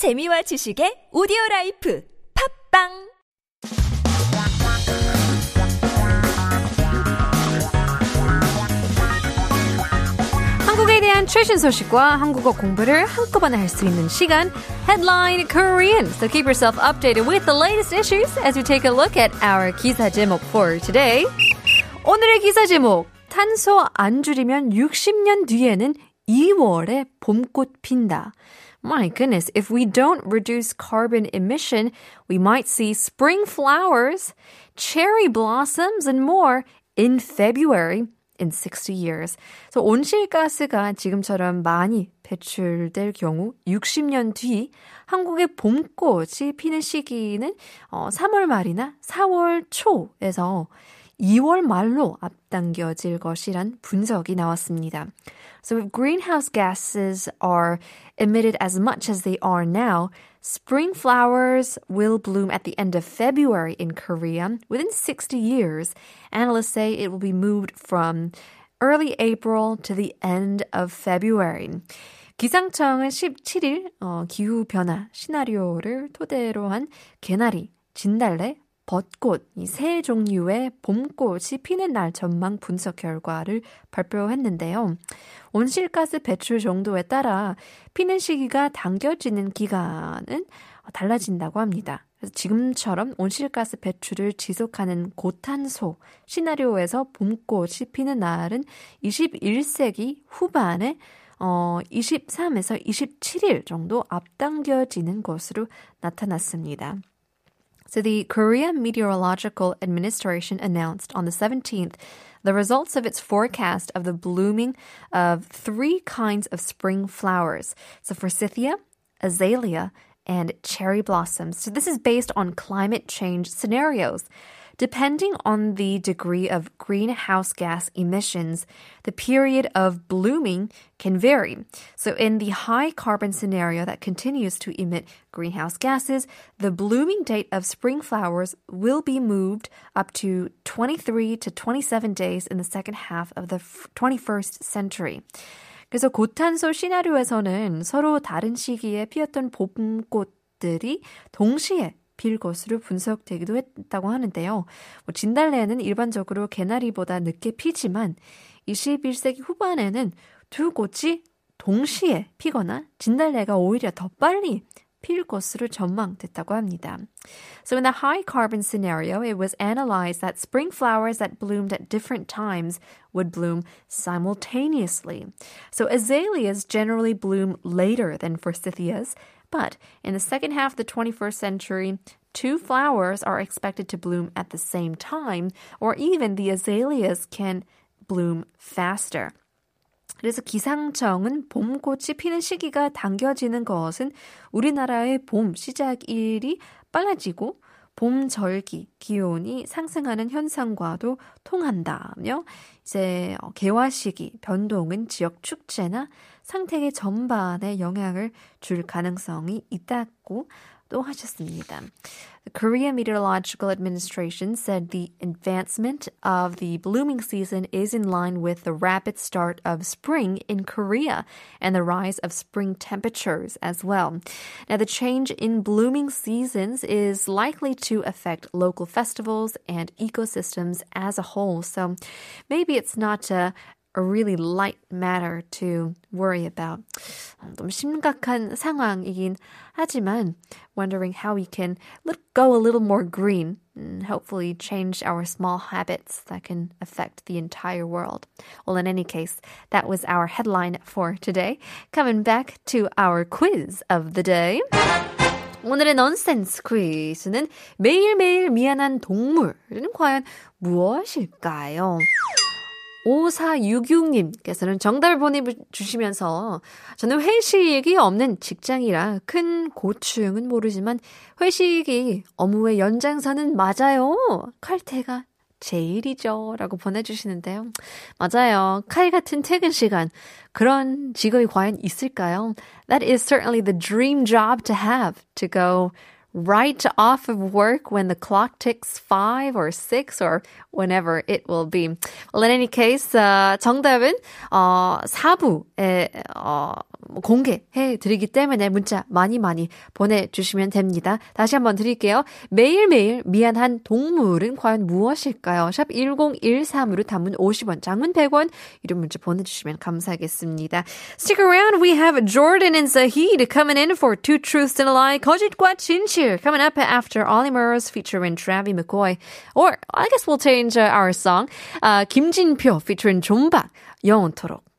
재미와 지식의 오디오 라이프 팟빵 한국에 대한 최신 소식과 한국어 공부를 한꺼번에 할 수 있는 시간 Headline Korean. So keep yourself updated with the latest issues as we take a look at our 기사 제목 for today. 오늘의 기사 제목 탄소 안 줄이면 60년 뒤에는 2월에 봄꽃 핀다. My goodness, if we don't reduce carbon emission, we might see spring flowers, cherry blossoms, and more in February in 60 years. So 온실가스가 지금처럼 많이 배출될 경우 60년 뒤 한국의 봄꽃이 피는 시기는 어, 3월 말이나 4월 초에서 2월 말로 앞당겨질 것이란 분석이 나왔습니다. So if greenhouse gases are emitted as much as they are now, spring flowers will bloom at the end of February in Korea within 60 years. Analysts say it will be moved from early April to the end of February. 기상청은 17일 어, 기후 변화 시나리오를 토대로 한 개나리, 진달래, 벚꽃 이 세 종류의 봄꽃이 피는 날 전망 분석 결과를 발표했는데요. 온실가스 배출 정도에 따라 피는 시기가 당겨지는 기간은 달라진다고 합니다. 그래서 지금처럼 온실가스 배출을 지속하는 고탄소 시나리오에서 봄꽃이 피는 날은 21세기 후반에 어, 23에서 27일 정도 앞당겨지는 것으로 나타났습니다. So the Korea Meteorological Administration announced on the 17th the results of its forecast of the blooming of three kinds of spring flowers. So forsythia, azalea, and cherry blossoms. So this is based on climate change scenarios. Depending on the degree of greenhouse gas emissions, the period of blooming can vary. So, in the high carbon scenario that continues to emit greenhouse gases, the blooming date of spring flowers will be moved up to 23 to 27 days in the second half of the 21st century. 그래서 고탄소 시나리오에서는 서로 다른 시기에 피었던 봄꽃들이 동시에 필 것으로 분석되기도 했다고 하는데요. 뭐 진달래는 일반적으로 개나리보다 늦게 피지만 21세기 후반에는 두 꽃이 동시에 피거나 진달래가 오히려 더 빨리 필 것으로 전망됐다고 합니다. So in the high carbon scenario, it was analyzed that spring flowers that bloomed at different times would bloom simultaneously. So azaleas generally bloom later than forsythias, but in the second half of the 21st century, two flowers are expected to bloom at the same time, or even the azaleas can bloom faster. 그래서 기상청은 봄꽃이 피는 시기가 당겨지는 것은 우리나라의 봄 시작일이 빨라지고 봄 절기 기온이 상승하는 현상과도 통한다며 이제 개화 시기 변동은 지역 축제나 상태계 전반에 영향을 줄 가능성이 있다고 또 하셨습니다. The Korea Meteorological Administration said the advancement of the blooming season is in line with the rapid start of spring in Korea and the rise of spring temperatures as well. Now, the change in blooming seasons is likely to affect local festivals and ecosystems as a whole. So maybe it's not a a really light matter to worry about. 너무 심각한 상황이긴 하지만 wondering how we can let go a little more green and hopefully change our small habits that can affect the entire world. Well, in any case, that was our headline for today. Coming back to our quiz of the day. 오늘의 넌센스 퀴즈는 매일매일 미안한 동물은 과연 무엇일까요? 5466님께서는 정답을 보내주시면서 저는 회식이 없는 직장이라 큰 고충은 모르지만 회식이 업무의 연장선은 맞아요. 칼퇴가 제일이죠. 라고 보내주시는데요. 맞아요. 칼 같은 퇴근 시간. 그런 직업이 과연 있을까요? That is certainly the dream job to have. To go right off of work when the clock ticks five or six or whenever it will be. Well, in any case, uh, 정답은 어, 4부에 어, 공개해 드리기 때문에 문자 많이 많이 보내주시면 됩니다. 다시 한번 드릴게요. 매일매일 미안한 동물은 과연 무엇일까요? 샵 1013으로 단문 50원, 장문 100원 이런 문자 보내주시면 감사하겠습니다. Stick around. We have Jordan and Zahid coming in for Two Truths and a Lie. 거짓과 진실 coming up after Ollie Murs featuring Travis McCoy. Or I guess we'll change uh, our song. Uh, 김진표 featuring 존박 영원토록.